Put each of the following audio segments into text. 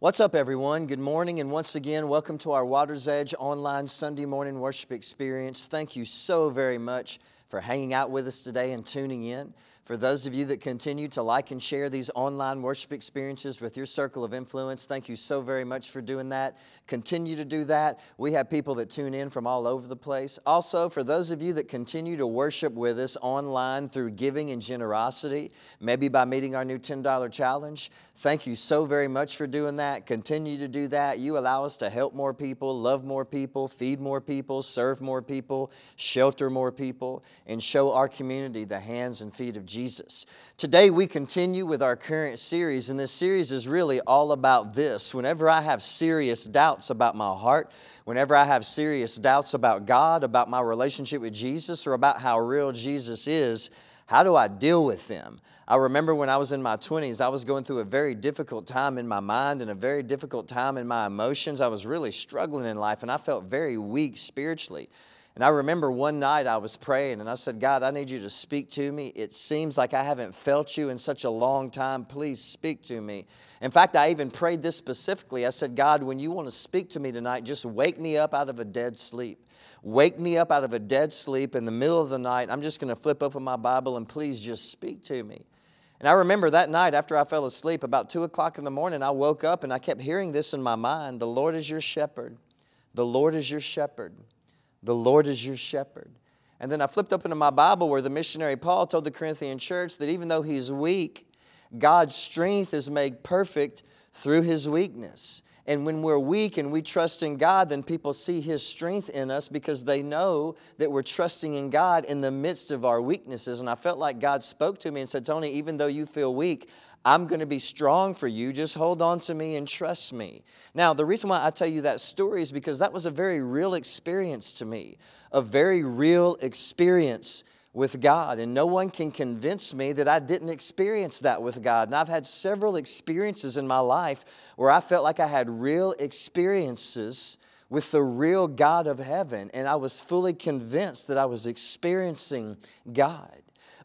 What's up, everyone? Good morning, and once again, welcome to our Water's Edge online Sunday morning worship experience. Thank you so very much for hanging out with us today and tuning in. For those of you that continue to like and share these online worship experiences with your circle of influence, thank you so very much for doing that. Continue to do that. We have people that tune in from all over the place. Also, for those of you that continue to worship with us online through giving and generosity, maybe by meeting our new $10 challenge, thank you so very much for doing that. Continue to do that. You allow us to help more people, love more people, feed more people, serve more people, shelter more people, and show our community the hands and feet of Jesus. Jesus. Today we continue with our current series, and this series is really all about this. Whenever I have serious doubts about my heart, whenever I have serious doubts about God, about my relationship with Jesus, or about how real Jesus is, how do I deal with them? I remember when I was in my 20s, I was going through a very difficult time in my mind and a very difficult time in my emotions. I was really struggling in life, and I felt very weak spiritually. And I remember one night I was praying and I said, God, I need you to speak to me. It seems like I haven't felt you in such a long time. Please speak to me. In fact, I even prayed this specifically. I said, God, when you want to speak to me tonight, just wake me up out of a dead sleep. Wake me up out of a dead sleep in the middle of the night. I'm just going to flip open my Bible and please just speak to me. And I remember that night after I fell asleep, about two o'clock in the morning, I woke up and I kept hearing this in my mind The Lord is your shepherd. The Lord is your shepherd. The Lord is your shepherd. And then I flipped open to my Bible where the missionary Paul told the Corinthian church that even though he's weak, God's strength is made perfect through his weakness. And when we're weak and we trust in God, then people see His strength in us because they know that we're trusting in God in the midst of our weaknesses. And I felt like God spoke to me and said, Tony, even though you feel weak, I'm going to be strong for you. Just hold on to me and trust me. Now, the reason why I tell you that story is because that was a very real experience to me, a very real experience with God. And no one can convince me that I didn't experience that with God. And I've had several experiences in my life where I felt like I had real experiences with the real God of heaven. And I was fully convinced that I was experiencing God.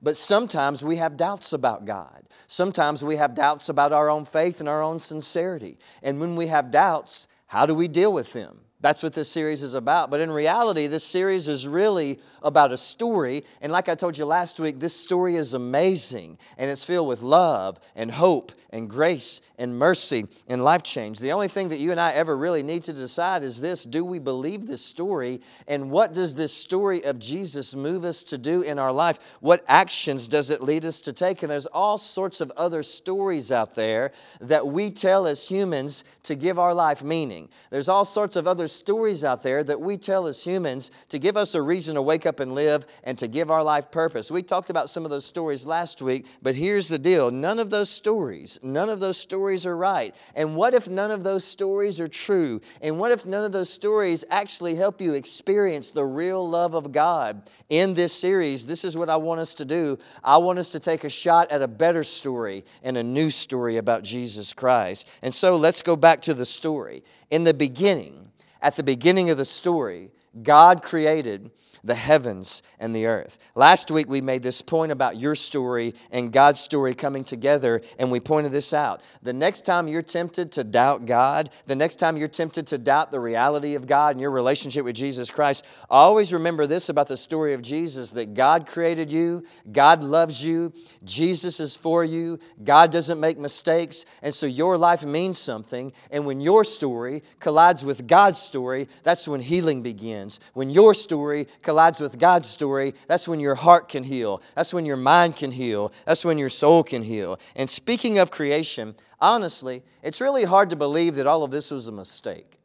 But sometimes we have doubts about God. Sometimes we have doubts about our own faith and our own sincerity. And when we have doubts, how do we deal with them? That's what this series is about. But in reality, this series is really about a story. And like I told you last week, this story is amazing and it's filled with love and hope and grace and mercy and life change. The only thing that you and I ever really need to decide is this do we believe this story? And what does this story of Jesus move us to do in our life? What actions does it lead us to take? And there's all sorts of other stories out there that we tell as humans to give our life meaning. There's all sorts of other stories out there that we tell as humans to give us a reason to wake up and live and to give our life purpose. We talked about some of those stories last week, but here's the deal none of those stories, none of those stories are right. And what if none of those stories are true? And what if none of those stories actually help you experience the real love of God? In this series, this is what I want us to do. I want us to take a shot at a better story and a new story about Jesus Christ. And so let's go back to the story. In the beginning, at the beginning of the story, God created the heavens and the earth. Last week we made this point about your story and God's story coming together, and we pointed this out. The next time you're tempted to doubt God, the next time you're tempted to doubt the reality of God and your relationship with Jesus Christ, always remember this about the story of Jesus that God created you, God loves you, Jesus is for you, God doesn't make mistakes, and so your life means something. And when your story collides with God's story, that's when healing begins. When your story collides collides with God's story, that's when your heart can heal. That's when your mind can heal. That's when your soul can heal. And speaking of creation, honestly, it's really hard to believe that all of this was a mistake.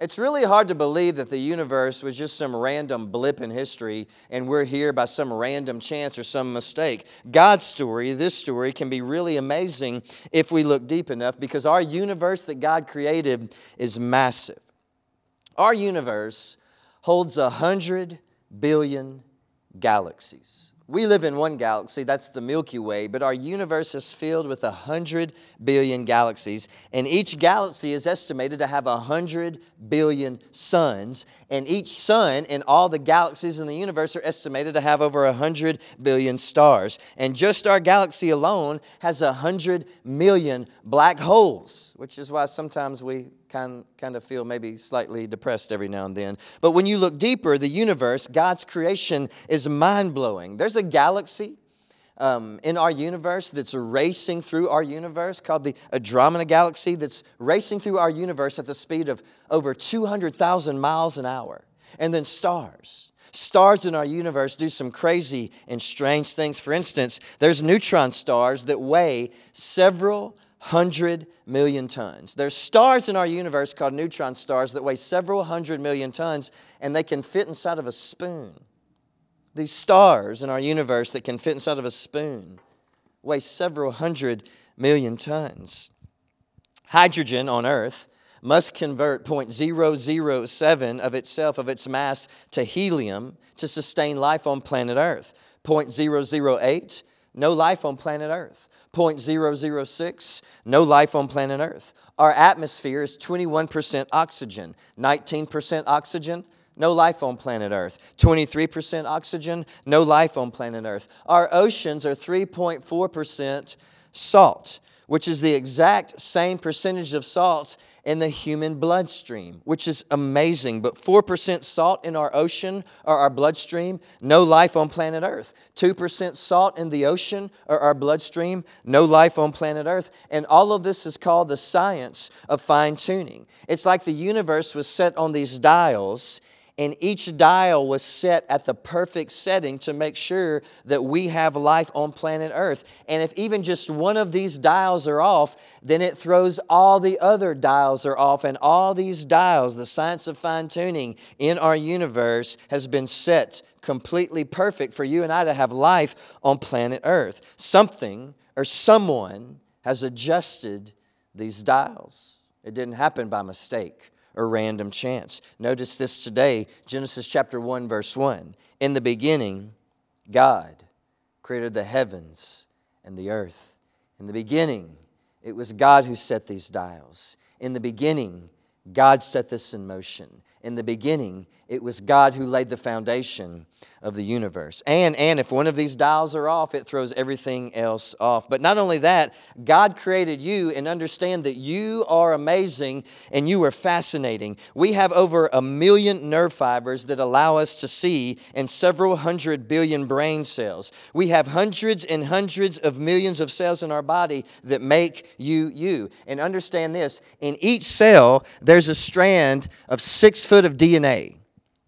It's really hard to believe that the universe was just some random blip in history and we're here by some random chance or some mistake. God's story, this story, can be really amazing if we look deep enough because our universe that God created is massive. Our universe holds a hundred billion galaxies. We live in one galaxy, that's the Milky Way, but our universe is filled with a hundred billion galaxies, and each galaxy is estimated to have a hundred billion suns, and each sun in all the galaxies in the universe are estimated to have over a hundred billion stars. And just our galaxy alone has a hundred million black holes, which is why sometimes we kind, kind of feel maybe slightly depressed every now and then. But when you look deeper, the universe, God's creation, is mind blowing. There's a galaxy. Um, in our universe that's racing through our universe called the Andromeda Galaxy that's racing through our universe at the speed of over 200,000 miles an hour. And then stars. Stars in our universe do some crazy and strange things. For instance, there's neutron stars that weigh several 100 million tons. There's stars in our universe called neutron stars that weigh several hundred million tons and they can fit inside of a spoon. These stars in our universe that can fit inside of a spoon weigh several hundred million tons. Hydrogen on Earth must convert 0.007 of itself, of its mass, to helium to sustain life on planet Earth. 0.008, no life on planet Earth. 0.006, no life on planet Earth. Our atmosphere is 21% oxygen, 19% oxygen, no life on planet Earth. 23% oxygen, no life on planet Earth. Our oceans are 3.4% salt which is the exact same percentage of salt in the human bloodstream, which is amazing. But 4% salt in our ocean or our bloodstream, no life on planet Earth. 2% salt in the ocean or our bloodstream, no life on planet Earth. And all of this is called the science of fine tuning. It's like the universe was set on these dials and each dial was set at the perfect setting to make sure that we have life on planet Earth. And if even just one of these dials are off, then it throws all the other dials are off. And all these dials, the science of fine tuning in our universe, has been set completely perfect for you and I to have life on planet Earth. Something or someone has adjusted these dials. It didn't happen by mistake or random chance. Notice this today, Genesis chapter 1, verse 1. In the beginning, God created the heavens and the earth. In the beginning, it was God who set these dials. In the beginning, God set this in motion. In the beginning, it was God who laid the foundation of the universe. And, and if one of these dials are off, it throws everything else off. But not only that, God created you and understand that you are amazing and you are fascinating. We have over a million nerve fibers that allow us to see and several hundred billion brain cells. We have hundreds and hundreds of millions of cells in our body that make you you. And understand this in each cell, there's a strand of six foot of DNA.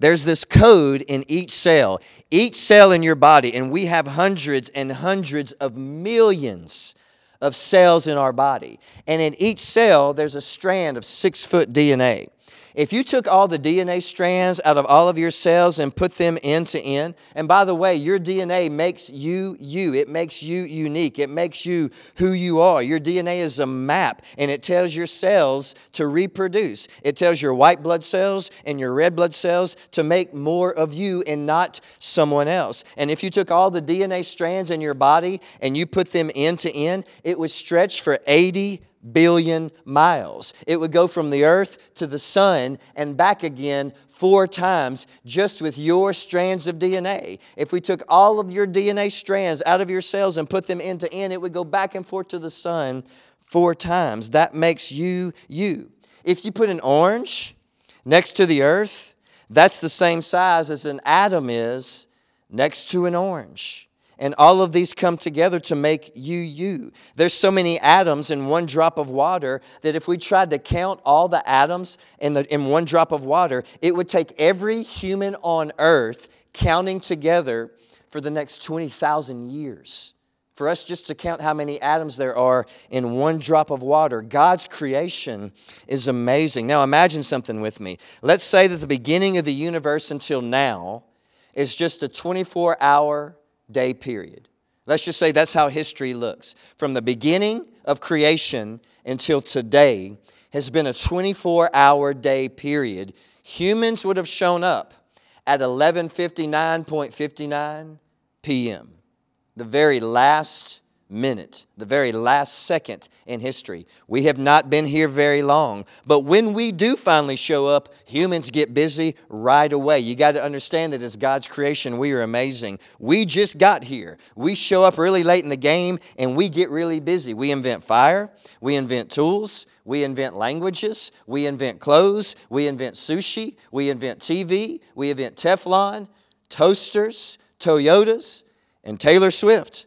There's this code in each cell, each cell in your body, and we have hundreds and hundreds of millions of cells in our body. And in each cell, there's a strand of six foot DNA. If you took all the DNA strands out of all of your cells and put them end to end, and by the way, your DNA makes you you. It makes you unique. It makes you who you are. Your DNA is a map and it tells your cells to reproduce. It tells your white blood cells and your red blood cells to make more of you and not someone else. And if you took all the DNA strands in your body and you put them end to end, it would stretch for 80 billion miles. It would go from the earth to the sun and back again four times just with your strands of DNA. If we took all of your DNA strands out of your cells and put them end to end, it would go back and forth to the sun four times. That makes you you. If you put an orange next to the earth, that's the same size as an atom is next to an orange. And all of these come together to make you you. There's so many atoms in one drop of water that if we tried to count all the atoms in, the, in one drop of water, it would take every human on earth counting together for the next 20,000 years. For us just to count how many atoms there are in one drop of water, God's creation is amazing. Now imagine something with me. Let's say that the beginning of the universe until now is just a 24 hour day period. Let's just say that's how history looks. From the beginning of creation until today has been a 24 hour day period. Humans would have shown up at 11:59.59 p.m., the very last minute, the very last second in history. We have not been here very long, but when we do finally show up, humans get busy right away. You got to understand that as God's creation, we are amazing. We just got here. We show up really late in the game and we get really busy. We invent fire, we invent tools, we invent languages, we invent clothes, we invent sushi, we invent TV, we invent Teflon, toasters, Toyotas, and Taylor Swift.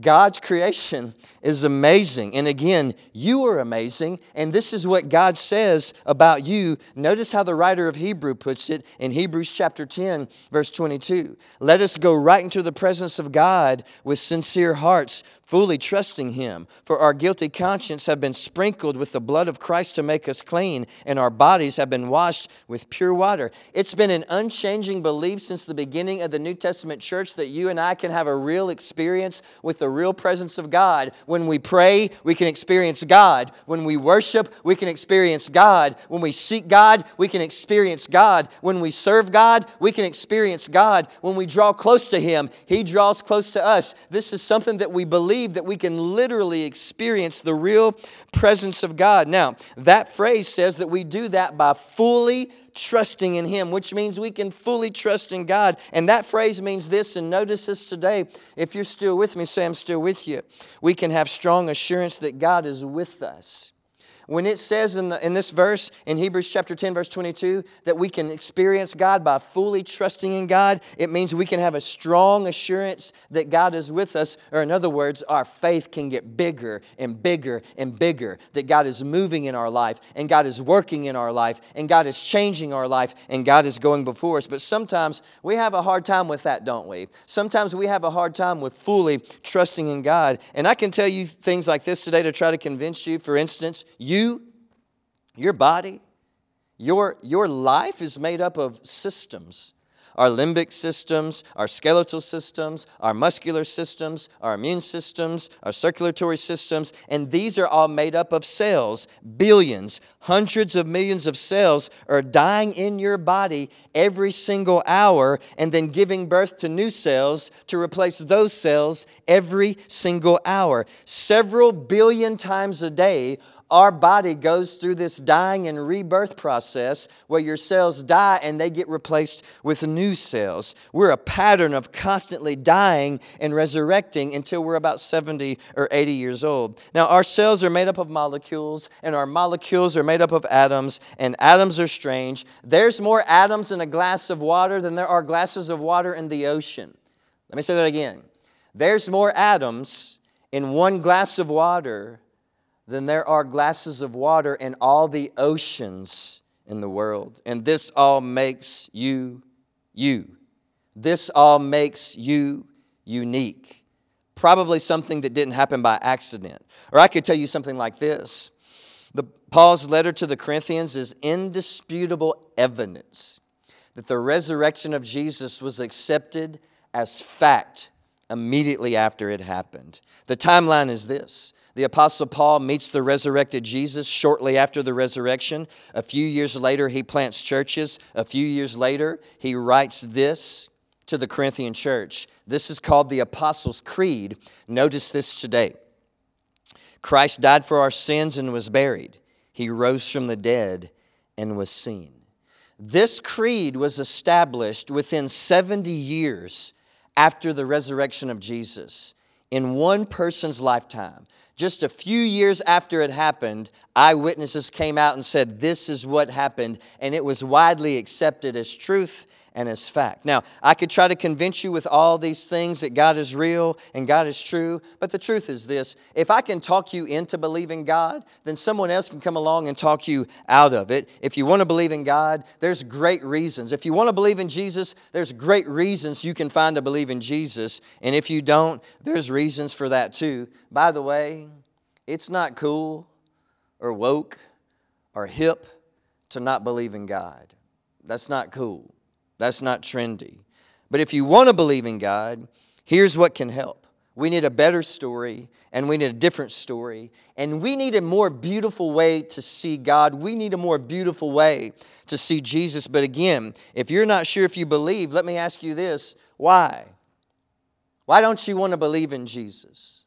God's creation is amazing. And again, you are amazing. And this is what God says about you. Notice how the writer of Hebrew puts it in Hebrews chapter 10, verse 22. Let us go right into the presence of God with sincere hearts, fully trusting Him. For our guilty conscience have been sprinkled with the blood of Christ to make us clean, and our bodies have been washed with pure water. It's been an unchanging belief since the beginning of the New Testament church that you and I can have a real experience with the real presence of God. When we pray, we can experience God. When we worship, we can experience God. When we seek God, we can experience God. When we serve God, we can experience God. When we draw close to Him, He draws close to us. This is something that we believe that we can literally experience the real presence of God. Now, that phrase says that we do that by fully trusting in Him, which means we can fully trust in God. And that phrase means this, and notice this today. If you're still with me, say, I'm still with you. We can have strong assurance that God is with us. When it says in, the, in this verse, in Hebrews chapter 10, verse 22, that we can experience God by fully trusting in God, it means we can have a strong assurance that God is with us. Or, in other words, our faith can get bigger and bigger and bigger, that God is moving in our life, and God is working in our life, and God is changing our life, and God is going before us. But sometimes we have a hard time with that, don't we? Sometimes we have a hard time with fully trusting in God. And I can tell you things like this today to try to convince you. For instance, you, your body, your, your life is made up of systems our limbic systems, our skeletal systems, our muscular systems, our immune systems, our circulatory systems, and these are all made up of cells. Billions, hundreds of millions of cells are dying in your body every single hour and then giving birth to new cells to replace those cells every single hour. Several billion times a day, our body goes through this dying and rebirth process where your cells die and they get replaced with new cells. We're a pattern of constantly dying and resurrecting until we're about 70 or 80 years old. Now, our cells are made up of molecules, and our molecules are made up of atoms, and atoms are strange. There's more atoms in a glass of water than there are glasses of water in the ocean. Let me say that again. There's more atoms in one glass of water than there are glasses of water in all the oceans in the world. And this all makes you you. This all makes you unique. Probably something that didn't happen by accident. Or I could tell you something like this. The, Paul's letter to the Corinthians is indisputable evidence that the resurrection of Jesus was accepted as fact immediately after it happened. The timeline is this the Apostle Paul meets the resurrected Jesus shortly after the resurrection. A few years later, he plants churches. A few years later, he writes this to the Corinthian church. This is called the Apostles' Creed. Notice this today Christ died for our sins and was buried, he rose from the dead and was seen. This creed was established within 70 years after the resurrection of Jesus in one person's lifetime. Just a few years after it happened, eyewitnesses came out and said, This is what happened, and it was widely accepted as truth and as fact. Now, I could try to convince you with all these things that God is real and God is true, but the truth is this if I can talk you into believing God, then someone else can come along and talk you out of it. If you want to believe in God, there's great reasons. If you want to believe in Jesus, there's great reasons you can find to believe in Jesus. And if you don't, there's reasons for that too. By the way, it's not cool or woke or hip to not believe in God. That's not cool. That's not trendy. But if you want to believe in God, here's what can help. We need a better story and we need a different story. And we need a more beautiful way to see God. We need a more beautiful way to see Jesus. But again, if you're not sure if you believe, let me ask you this why? Why don't you want to believe in Jesus?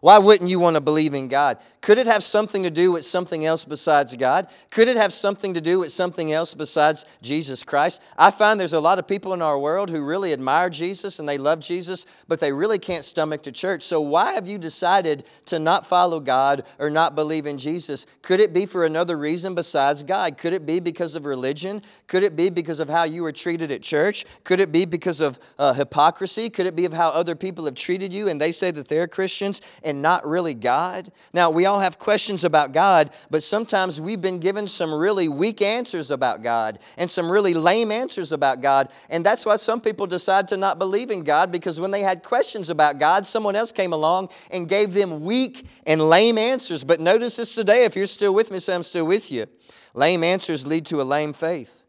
Why wouldn't you want to believe in God? Could it have something to do with something else besides God? Could it have something to do with something else besides Jesus Christ? I find there's a lot of people in our world who really admire Jesus and they love Jesus, but they really can't stomach the church. So, why have you decided to not follow God or not believe in Jesus? Could it be for another reason besides God? Could it be because of religion? Could it be because of how you were treated at church? Could it be because of uh, hypocrisy? Could it be of how other people have treated you and they say that they're Christians and not really God? Now, we all have questions about God, but sometimes we've been given some really weak answers about God and some really lame answers about God. And that's why some people decide to not believe in God because when they had questions about God, someone else came along and gave them weak and lame answers. But notice this today, if you're still with me, say I'm still with you. Lame answers lead to a lame faith,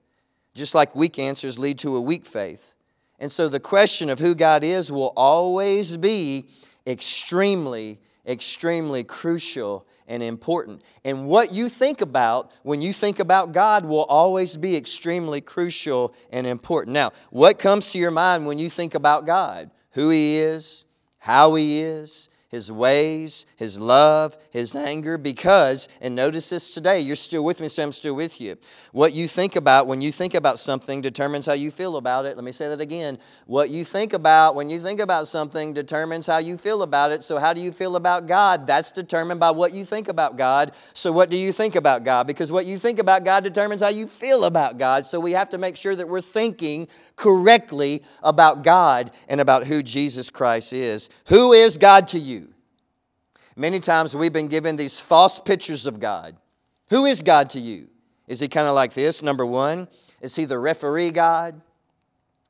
just like weak answers lead to a weak faith. And so the question of who God is will always be extremely, extremely crucial and important. And what you think about when you think about God will always be extremely crucial and important. Now, what comes to your mind when you think about God? Who He is, how He is, his ways, his love, his anger, because, and notice this today, you're still with me, so I'm still with you. What you think about when you think about something determines how you feel about it. Let me say that again. What you think about when you think about something determines how you feel about it. So, how do you feel about God? That's determined by what you think about God. So, what do you think about God? Because what you think about God determines how you feel about God. So, we have to make sure that we're thinking correctly about God and about who Jesus Christ is. Who is God to you? Many times we've been given these false pictures of God. Who is God to you? Is he kind of like this? Number one, is he the referee God?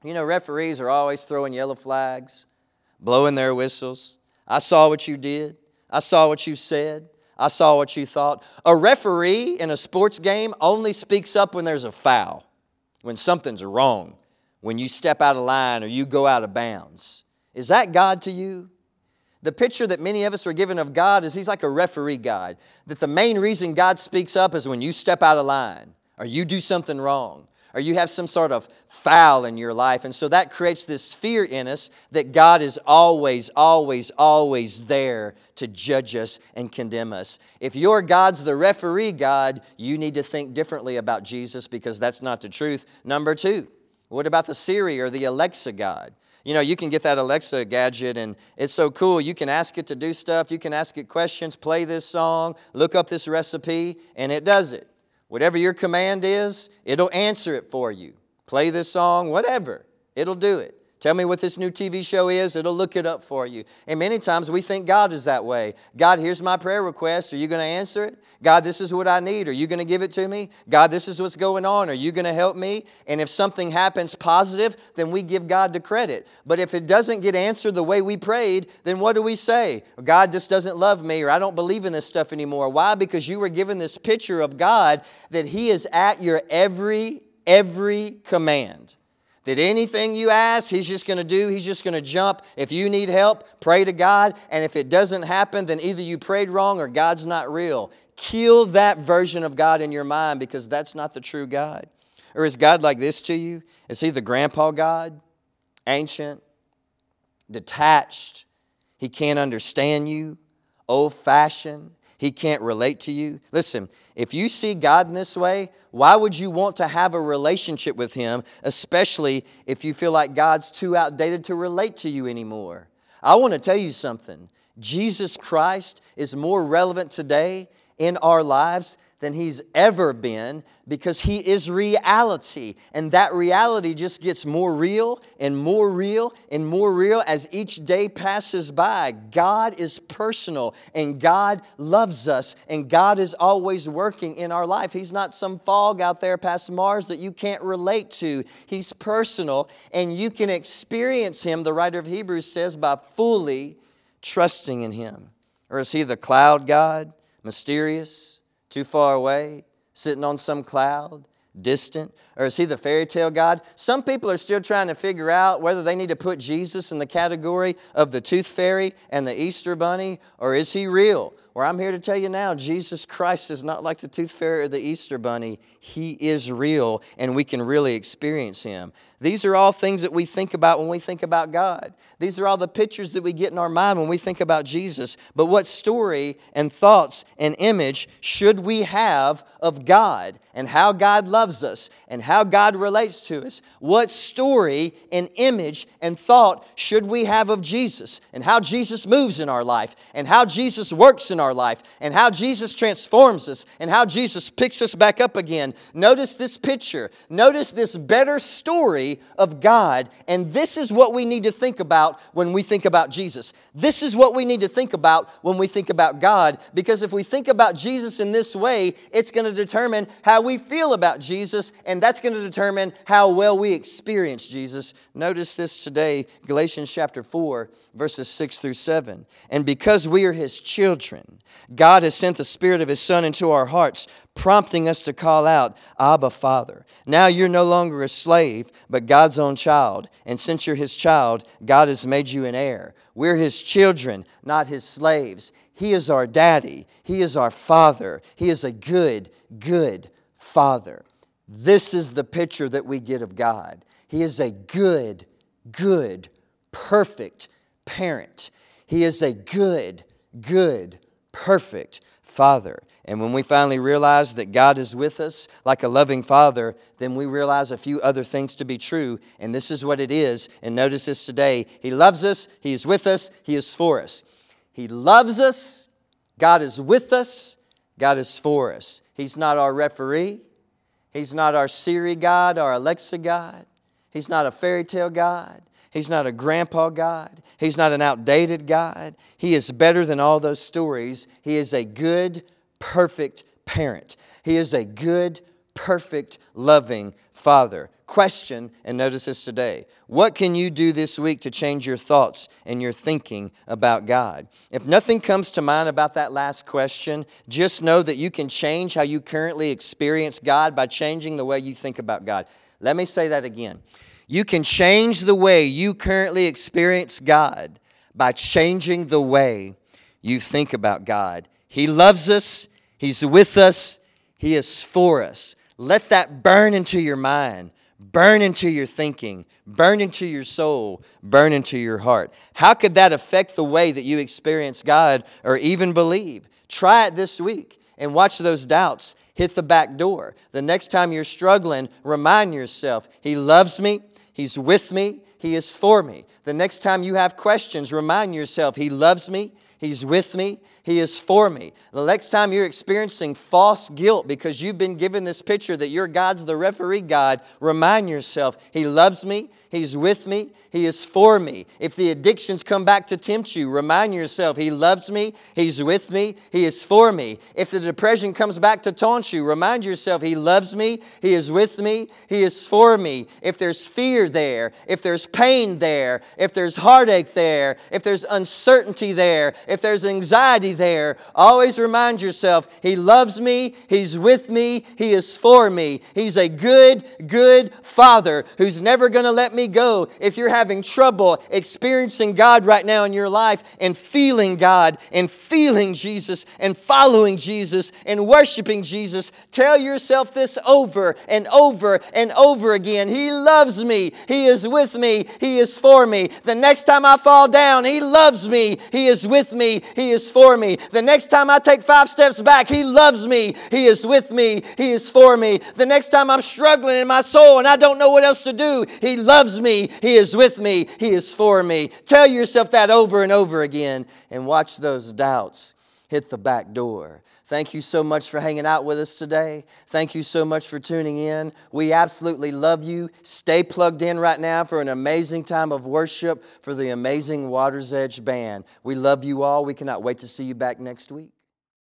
You know, referees are always throwing yellow flags, blowing their whistles. I saw what you did. I saw what you said. I saw what you thought. A referee in a sports game only speaks up when there's a foul, when something's wrong, when you step out of line or you go out of bounds. Is that God to you? The picture that many of us are given of God is He's like a referee God. That the main reason God speaks up is when you step out of line or you do something wrong or you have some sort of foul in your life. And so that creates this fear in us that God is always, always, always there to judge us and condemn us. If your God's the referee God, you need to think differently about Jesus because that's not the truth. Number two, what about the Siri or the Alexa God? You know, you can get that Alexa gadget and it's so cool. You can ask it to do stuff, you can ask it questions, play this song, look up this recipe, and it does it. Whatever your command is, it'll answer it for you. Play this song, whatever, it'll do it. Tell me what this new TV show is, it'll look it up for you. And many times we think God is that way. God, here's my prayer request. Are you going to answer it? God, this is what I need. Are you going to give it to me? God, this is what's going on. Are you going to help me? And if something happens positive, then we give God the credit. But if it doesn't get answered the way we prayed, then what do we say? God just doesn't love me, or I don't believe in this stuff anymore. Why? Because you were given this picture of God that He is at your every, every command. That anything you ask, He's just going to do, He's just going to jump. If you need help, pray to God. And if it doesn't happen, then either you prayed wrong or God's not real. Kill that version of God in your mind because that's not the true God. Or is God like this to you? Is He the grandpa God? Ancient, detached, He can't understand you, old fashioned, he can't relate to you. Listen, if you see God in this way, why would you want to have a relationship with Him, especially if you feel like God's too outdated to relate to you anymore? I want to tell you something. Jesus Christ is more relevant today in our lives than he's ever been because he is reality. And that reality just gets more real and more real and more real as each day passes by. God is personal and God loves us and God is always working in our life. He's not some fog out there past Mars that you can't relate to. He's personal and you can experience him, the writer of Hebrews says, by fully trusting in him. Or is he the cloud God, mysterious? too far away, sitting on some cloud, distant? Or is he the fairy tale God? Some people are still trying to figure out whether they need to put Jesus in the category of the tooth fairy and the Easter bunny, or is he real? Or I'm here to tell you now, Jesus Christ is not like the tooth fairy or the Easter bunny. He is real, and we can really experience Him. These are all things that we think about when we think about God. These are all the pictures that we get in our mind when we think about Jesus. But what story and thoughts and image should we have of God and how God loves us and how God relates to us? What story and image and thought should we have of Jesus and how Jesus moves in our life and how Jesus works in our life and how Jesus transforms us and how Jesus picks us back up again? Notice this picture. Notice this better story of God. And this is what we need to think about when we think about Jesus. This is what we need to think about when we think about God. Because if we think about Jesus in this way, it's going to determine how we feel about Jesus, and that's going to determine how well we experience Jesus. Notice this today, Galatians chapter 4, verses 6 through 7. And because we are his children, God has sent the Spirit of his Son into our hearts, prompting us to call out, Abba, Father. Now you're no longer a slave, but God's own child. And since you're his child, God has made you an heir. We're his children, not his slaves. He is our daddy. He is our father. He is a good, good father. This is the picture that we get of God. He is a good, good, perfect parent. He is a good, good, perfect father. And when we finally realize that God is with us like a loving father, then we realize a few other things to be true. And this is what it is. And notice this today He loves us, He is with us, He is for us. He loves us, God is with us, God is for us. He's not our referee, He's not our Siri God, our Alexa God, He's not a fairy tale God. He's not a grandpa God. He's not an outdated God. He is better than all those stories. He is a good, perfect parent. He is a good, perfect, loving father. Question, and notice this today what can you do this week to change your thoughts and your thinking about God? If nothing comes to mind about that last question, just know that you can change how you currently experience God by changing the way you think about God. Let me say that again. You can change the way you currently experience God by changing the way you think about God. He loves us, He's with us, He is for us. Let that burn into your mind, burn into your thinking, burn into your soul, burn into your heart. How could that affect the way that you experience God or even believe? Try it this week and watch those doubts hit the back door. The next time you're struggling, remind yourself, He loves me, He's with me, He is for me. The next time you have questions, remind yourself, He loves me, He's with me. He is for me. The next time you're experiencing false guilt because you've been given this picture that your God's the referee God, remind yourself, He loves me. He's with me. He is for me. If the addictions come back to tempt you, remind yourself, He loves me. He's with me. He is for me. If the depression comes back to taunt you, remind yourself, He loves me. He is with me. He is for me. If there's fear there, if there's pain there, if there's heartache there, if there's uncertainty there, if there's anxiety there, always remind yourself He loves me, He's with me, He is for me. He's a good, good Father who's never going to let me go. If you're having trouble experiencing God right now in your life and feeling God and feeling Jesus and following Jesus and worshiping Jesus, tell yourself this over and over and over again. He loves me, He is with me, He is for me. The next time I fall down, He loves me, He is with me, He is for me. The next time I take five steps back, He loves me, He is with me, He is for me. The next time I'm struggling in my soul and I don't know what else to do, He loves me, He is with me, He is for me. Tell yourself that over and over again and watch those doubts hit the back door. Thank you so much for hanging out with us today. Thank you so much for tuning in. We absolutely love you. Stay plugged in right now for an amazing time of worship for the amazing Water's Edge Band. We love you all. We cannot wait to see you back next week.